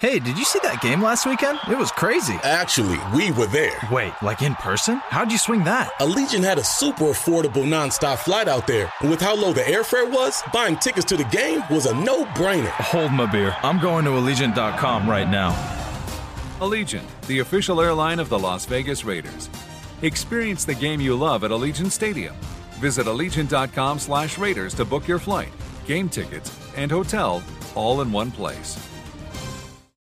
Hey, did you see that game last weekend? It was crazy. Actually, we were there. Wait, like in person? How'd you swing that? Allegiant had a super affordable nonstop flight out there. And with how low the airfare was, buying tickets to the game was a no brainer. Hold my beer. I'm going to Allegiant.com right now. Allegiant, the official airline of the Las Vegas Raiders. Experience the game you love at Allegiant Stadium. Visit Allegiant.com slash Raiders to book your flight, game tickets, and hotel all in one place.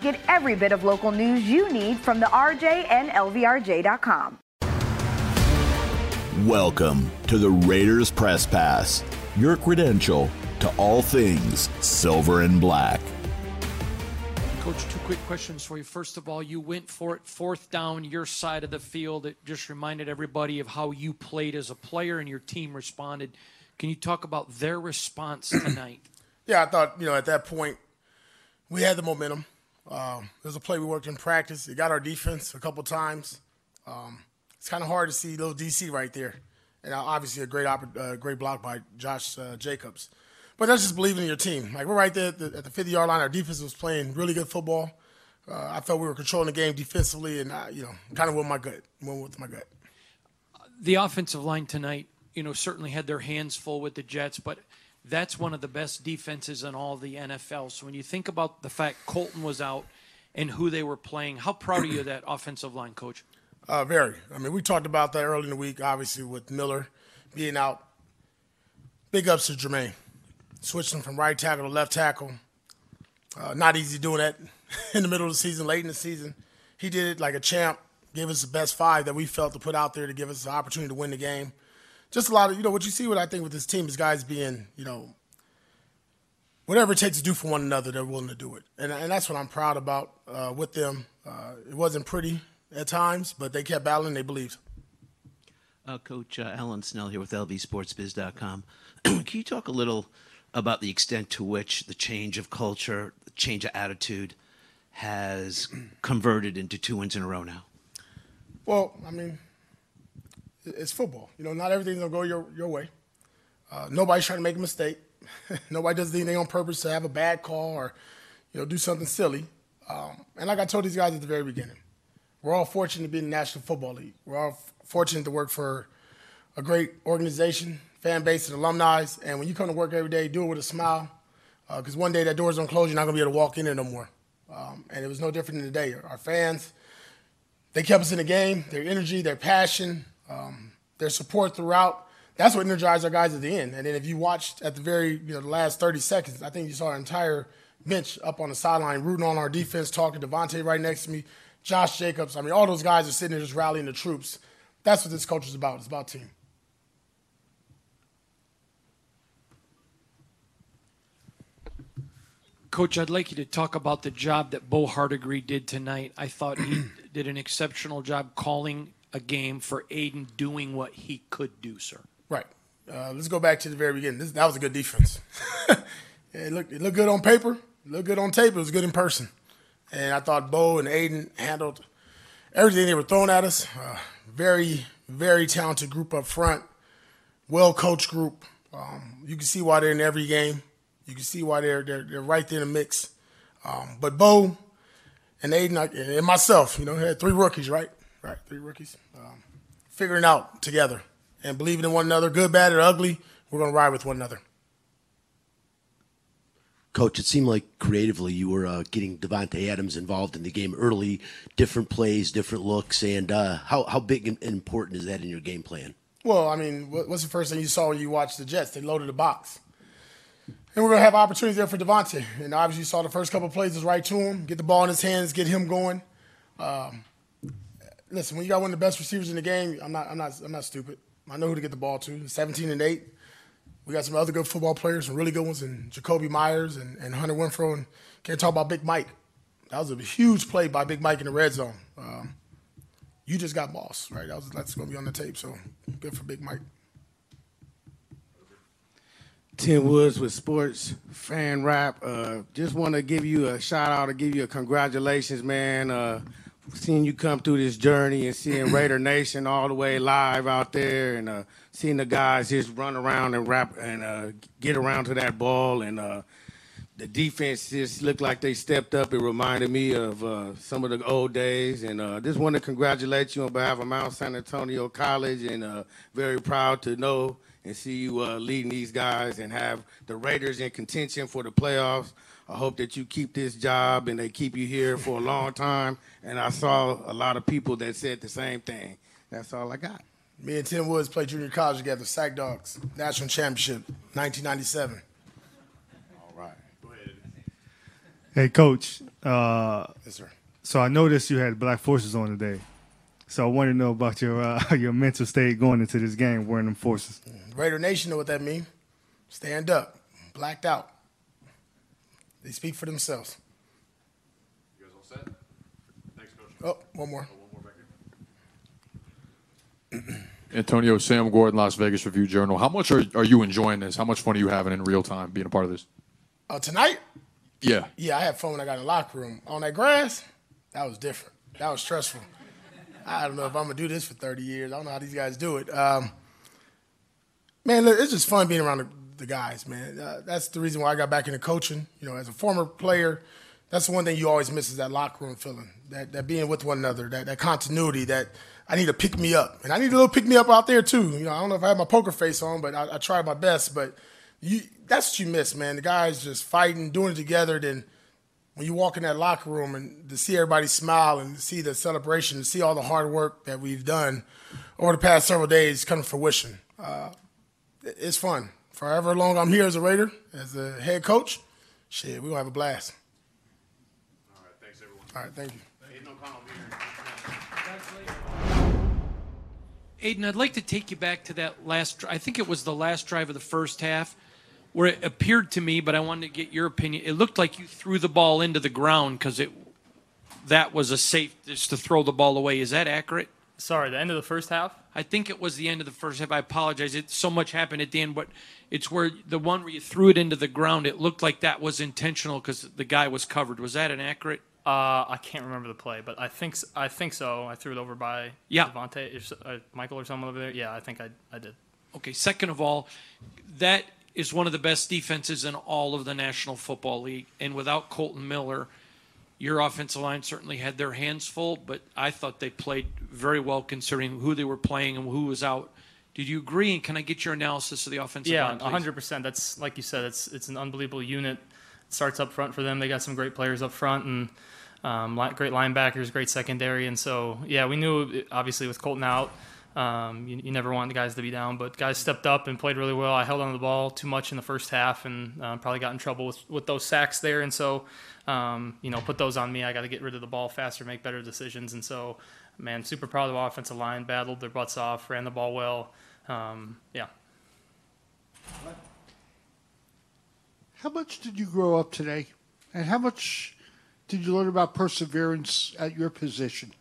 Get every bit of local news you need from the RJ and LVRJ.com. Welcome to the Raiders Press Pass, your credential to all things silver and black. Coach, two quick questions for you. First of all, you went for it fourth down, your side of the field. It just reminded everybody of how you played as a player and your team responded. Can you talk about their response tonight? yeah, I thought, you know, at that point, we had the momentum. Um, there's a play we worked in practice. It got our defense a couple times. Um, it's kind of hard to see little DC right there, and obviously a great uh, great block by Josh uh, Jacobs. But that's just believing in your team. Like we're right there at the, at the 50 yard line. Our defense was playing really good football. Uh, I felt we were controlling the game defensively, and I, you know, kind of went my gut. Went with my gut. The offensive line tonight, you know, certainly had their hands full with the Jets, but that's one of the best defenses in all the NFL. So when you think about the fact Kolton was out and who they were playing, how proud are you of that offensive line, coach? Uh, very. I mean, we talked about that early in the week, obviously, with Miller being out. Big ups to Jermaine. Switching from right tackle to left tackle. Uh, not easy doing that in the middle of the season, late in the season. He did it like a champ, gave us the best five that we felt to put out there to give us the opportunity to win the game just a lot of you know what you see. What I think with this team is guys being you know whatever it takes to do for one another, they're willing to do it, and and that's what I'm proud about uh, with them. Uh, it wasn't pretty at times, but they kept battling. They believed. Uh, Coach uh, Alan Snel here with LVSportsBiz.com. Can you talk a little about the extent to which the change of culture, the change of attitude, has converted into two wins in a row now? Well, I mean, it's football. You know, not everything's gonna go your your way. Uh, nobody's trying to make a mistake. Nobody does anything on purpose to have a bad call or, you know, do something silly. Um, and like I told these guys at the very beginning, we're all fortunate to be in the National Football League. We're all fortunate to work for a great organization, fan base, and alumni. And when you come to work every day, do it with a smile, because uh, one day that door's gonna close. You're not gonna be able to walk in there no more. Um, and it was no different than today. Our fans, they kept us in the game. Their energy, their passion, um, their support throughout. That's what energized our guys at the end. And then if you watched at the very, you know, the last 30 seconds, I think you saw our entire bench up on the sideline rooting on our defense, talking to Davante right next to me, Josh Jacobs. I mean, all those guys are sitting there just rallying the troops. That's what this culture is about. It's about team. Coach, I'd like you to talk about the job that Bo Hardegree did tonight. I thought he did an exceptional job calling a game for Aidan doing what he could do, sir. Right. Uh, let's go back to the very beginning. This, that was a good defense. it, looked, it looked good on paper. It looked good on tape. It was good in person. And I thought Bo and Aidan handled everything they were throwing at us. Uh, very, very talented group up front. Well coached group. Um, you can see why they're in every game. You can see why they're they're, they're right there in the mix. Um, but Bo and Aidan and myself, you know, had three rookies, right? Right, three rookies. Um, figuring out together and believing in one another, good, bad, or ugly. We're going to ride with one another. Coach, it seemed like creatively you were uh, getting Davante Adams involved in the game early, different plays, different looks, and uh, how how big and important is that in your game plan? Well, I mean, what's the first thing you saw when you watched the Jets? They loaded the box, and we're gonna have opportunities there for Davante. And obviously, you saw the first couple plays was right to him, get the ball in his hands, get him going. Um, listen, when you got one of the best receivers in the game, I'm not, I'm not, I'm not stupid. I know who to get the ball to. 17 and eight. We got some other good football players, some really good ones, and Jakobi Meyers and, and Hunter Renfrow. And can't talk about Big Mike. That was a huge play by Big Mike in the red zone. Um, you just got boss, right? That was, that's going to be on the tape. So good for Big Mike. Tim Woods with Sports Fan Rap. Uh, just want to give you a shout out to give you a congratulations, man. Uh, seeing you come through this journey and seeing Raider Nation all the way live out there and uh, seeing the guys just run around and rap and uh, get around to that ball and uh, the defense just looked like they stepped up. It reminded me of uh, some of the old days, and uh, just want to congratulate you on behalf of Mount San Antonio College, and uh, very proud to know and see you leading these guys and have the Raiders in contention for the playoffs. I hope that you keep this job and they keep you here for a long time. And I saw a lot of people that said the same thing. That's all I got. Me and Tim Woods played junior college together, Sac Dogs, national championship, 1997. All right. Go ahead. Hey, Coach. Uh, yes, sir. So I noticed you had Black Forces on today. So I wanted to know about your uh, your mental state going into this game wearing them forces. Raider Nation know what that means. Stand up, blacked out. They speak for themselves. You guys all set? Thanks, Coach. Oh, one more. Oh, one more back here. Antonio, Sam Gordon, Las Vegas Review Journal. How much are, are you enjoying this? How much fun are you having in real time being a part of this? Uh, tonight? Yeah. Yeah, I had fun when I got in the locker room. On that grass, that was different. That was stressful. I don't know if I'm gonna do this for 30 years. I don't know how these guys do it. Um, man, look, it's just fun being around the, the guys, man. Uh, that's the reason why I got back into coaching. You know, as a former player, that's the one thing you always miss is that locker room feeling, that that being with one another, that that continuity, that I need to pick me up, and I need a little pick me up out there too. You know, I don't know if I have my poker face on, but I, I tried my best. But you, that's what you miss, man. The guys just fighting, doing it together. Then when you walk in that locker room and to see everybody smile and see the celebration, to see all the hard work that we've done over the past several days come to fruition. Uh, it's fun. Forever long I'm here as a Raider, as a head coach, shit, we're going to have a blast. All right, thanks, everyone. All right, thank you. Aidan, I'd like to take you back to that last. I think it was the last drive of the first half, where it appeared to me, but I wanted to get your opinion. It looked like you threw the ball into the ground because it that was a safe just to throw the ball away. Is that accurate? Sorry, the end of the first half. I think it was the end of the first half. I apologize. It so much happened at the end, but it's where the one where you threw it into the ground. It looked like that was intentional because the guy was covered. Was that inaccurate? Uh, I can't remember the play, but I think I think so. I threw it over by Yeah. Davante, or, uh, Michael or someone over there. Yeah, I think I I did. Okay. Second of all, that is one of the best defenses in all of the National Football League, and without Kolton Miller, your offensive line certainly had their hands full. But I thought they played very well considering who they were playing and who was out. Did you agree? And can I get your analysis of the offensive Yeah, line? hundred percent. That's like you said. It's it's an unbelievable unit. It starts up front for them. They got some great players up front and um, great linebackers, great secondary, and so yeah, we knew obviously with Kolton out. Um, you, you never want the guys to be down, but guys stepped up and played really well. I held on to the ball too much in the first half and uh, probably got in trouble with, with those sacks there. And so, um, you know, put those on me. I got to get rid of the ball faster, make better decisions. And so, man, super proud of the offensive line. Battled their butts off, ran the ball well. Um, yeah. How much did you grow up today? And how much did you learn about perseverance at your position?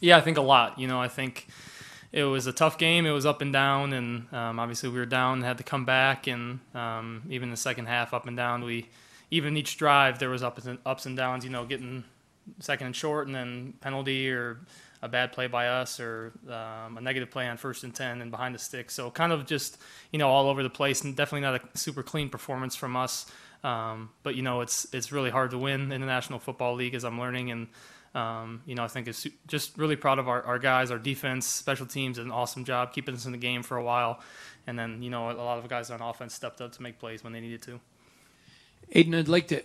Yeah, I think a lot. You know, I think it was a tough game. It was up and down, and um, obviously we were down, and had to come back, and um, even the second half, up and down. We even each drive there was ups and ups and downs. You know, getting second and short, and then penalty or a bad play by us, or um, a negative play on first and ten and behind the stick. So kind of just you know all over the place, and definitely not a super clean performance from us. Um, but you know, it's it's really hard to win in the National Football League, as I'm learning, and um, you know, I think su- just really proud of our, our guys, our defense, special teams, did an awesome job keeping us in the game for a while, and then you know a lot of guys on offense stepped up to make plays when they needed to. Aidan, I'd like to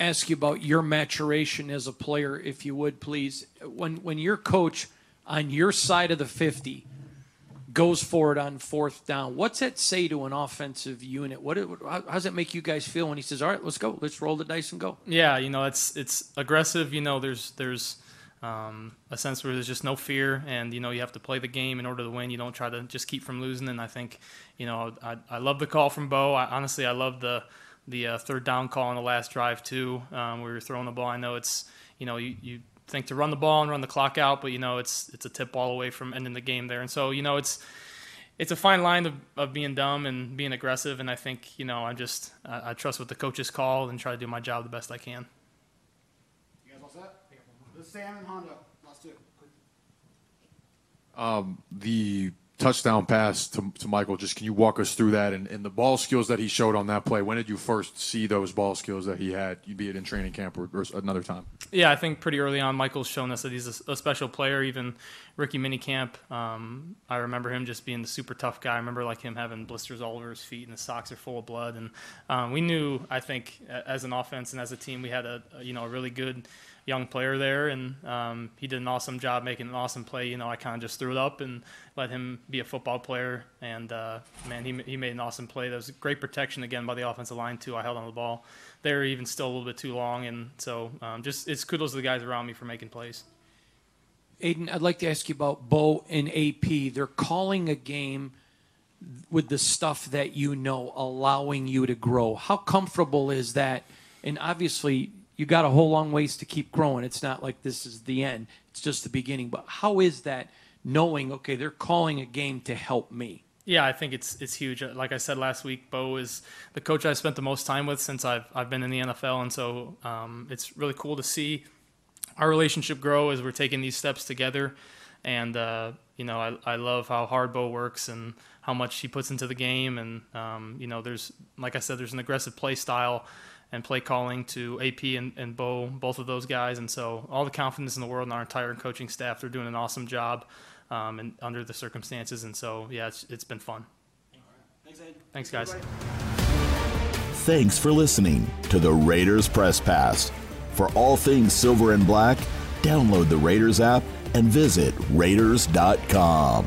ask you about your maturation as a player, if you would, please. When when your coach on your side of the fifty goes for it on fourth down, what's that say to an offensive unit? What how, does it make you guys feel when he says, "All right, let's go, let's roll the dice and go"? Yeah, you know, it's it's aggressive. You know, there's there's um, a sense where there's just no fear, and you know, you have to play the game in order to win. You don't try to just keep from losing. And I think, you know, I, I love the call from Bo. I, honestly, I love the the uh, third down call on the last drive too, um, where you're throwing the ball. I know it's you know you, you think to run the ball and run the clock out, but you know it's it's a tip ball away from ending the game there. And so you know it's it's a fine line of, of being dumb and being aggressive. And I think you know I just I, I trust what the coaches call and try to do my job the best I can. You guys all set? This is Sam and Hondo. Last two. Um, the touchdown pass to, to Michael, just can you walk us through that and, and the ball skills that he showed on that play? When did you first see those ball skills that he had, be it in training camp or, or another time? Yeah, I think pretty early on, Michael's shown us that he's a, a special player. Even rookie Minicamp, um, I remember him just being the super tough guy. I remember like him having blisters all over his feet and his socks are full of blood. And um, we knew, I think, as an offense and as a team, we had a, a you know a really good young player there, and um, he did an awesome job making an awesome play. You know, I kind of just threw it up and let him be a football player, and uh, man, he he made an awesome play. There was great protection again by the offensive line too. I held on the ball. They even still a little bit too long, and so um, just it's kudos to the guys around me for making plays. Aidan, I'd like to ask you about Bo and AP. They're calling a game with the stuff that you know, allowing you to grow. How comfortable is that? And obviously, you got a whole long ways to keep growing. It's not like this is the end, it's just the beginning. But how is that knowing, okay, they're calling a game to help me? Yeah, I think it's it's huge. Like I said last week, Bo is the coach I've spent the most time with since I've I've been in the NFL, and so um, it's really cool to see our relationship grow as we're taking these steps together. And uh, you know, I I love how hard Bo works and how much he puts into the game. And um, you know, there's like I said, there's an aggressive play style and play calling to AP and, and Bo, both of those guys. And so all the confidence in the world in our entire coaching staff. They're doing an awesome job um, and under the circumstances. And so, yeah, it's, it's been fun. Thanks, Ed. Thanks, guys. Thanks for listening to the Raiders Press Pass. For all things silver and black, download the Raiders app and visit Raiders.com.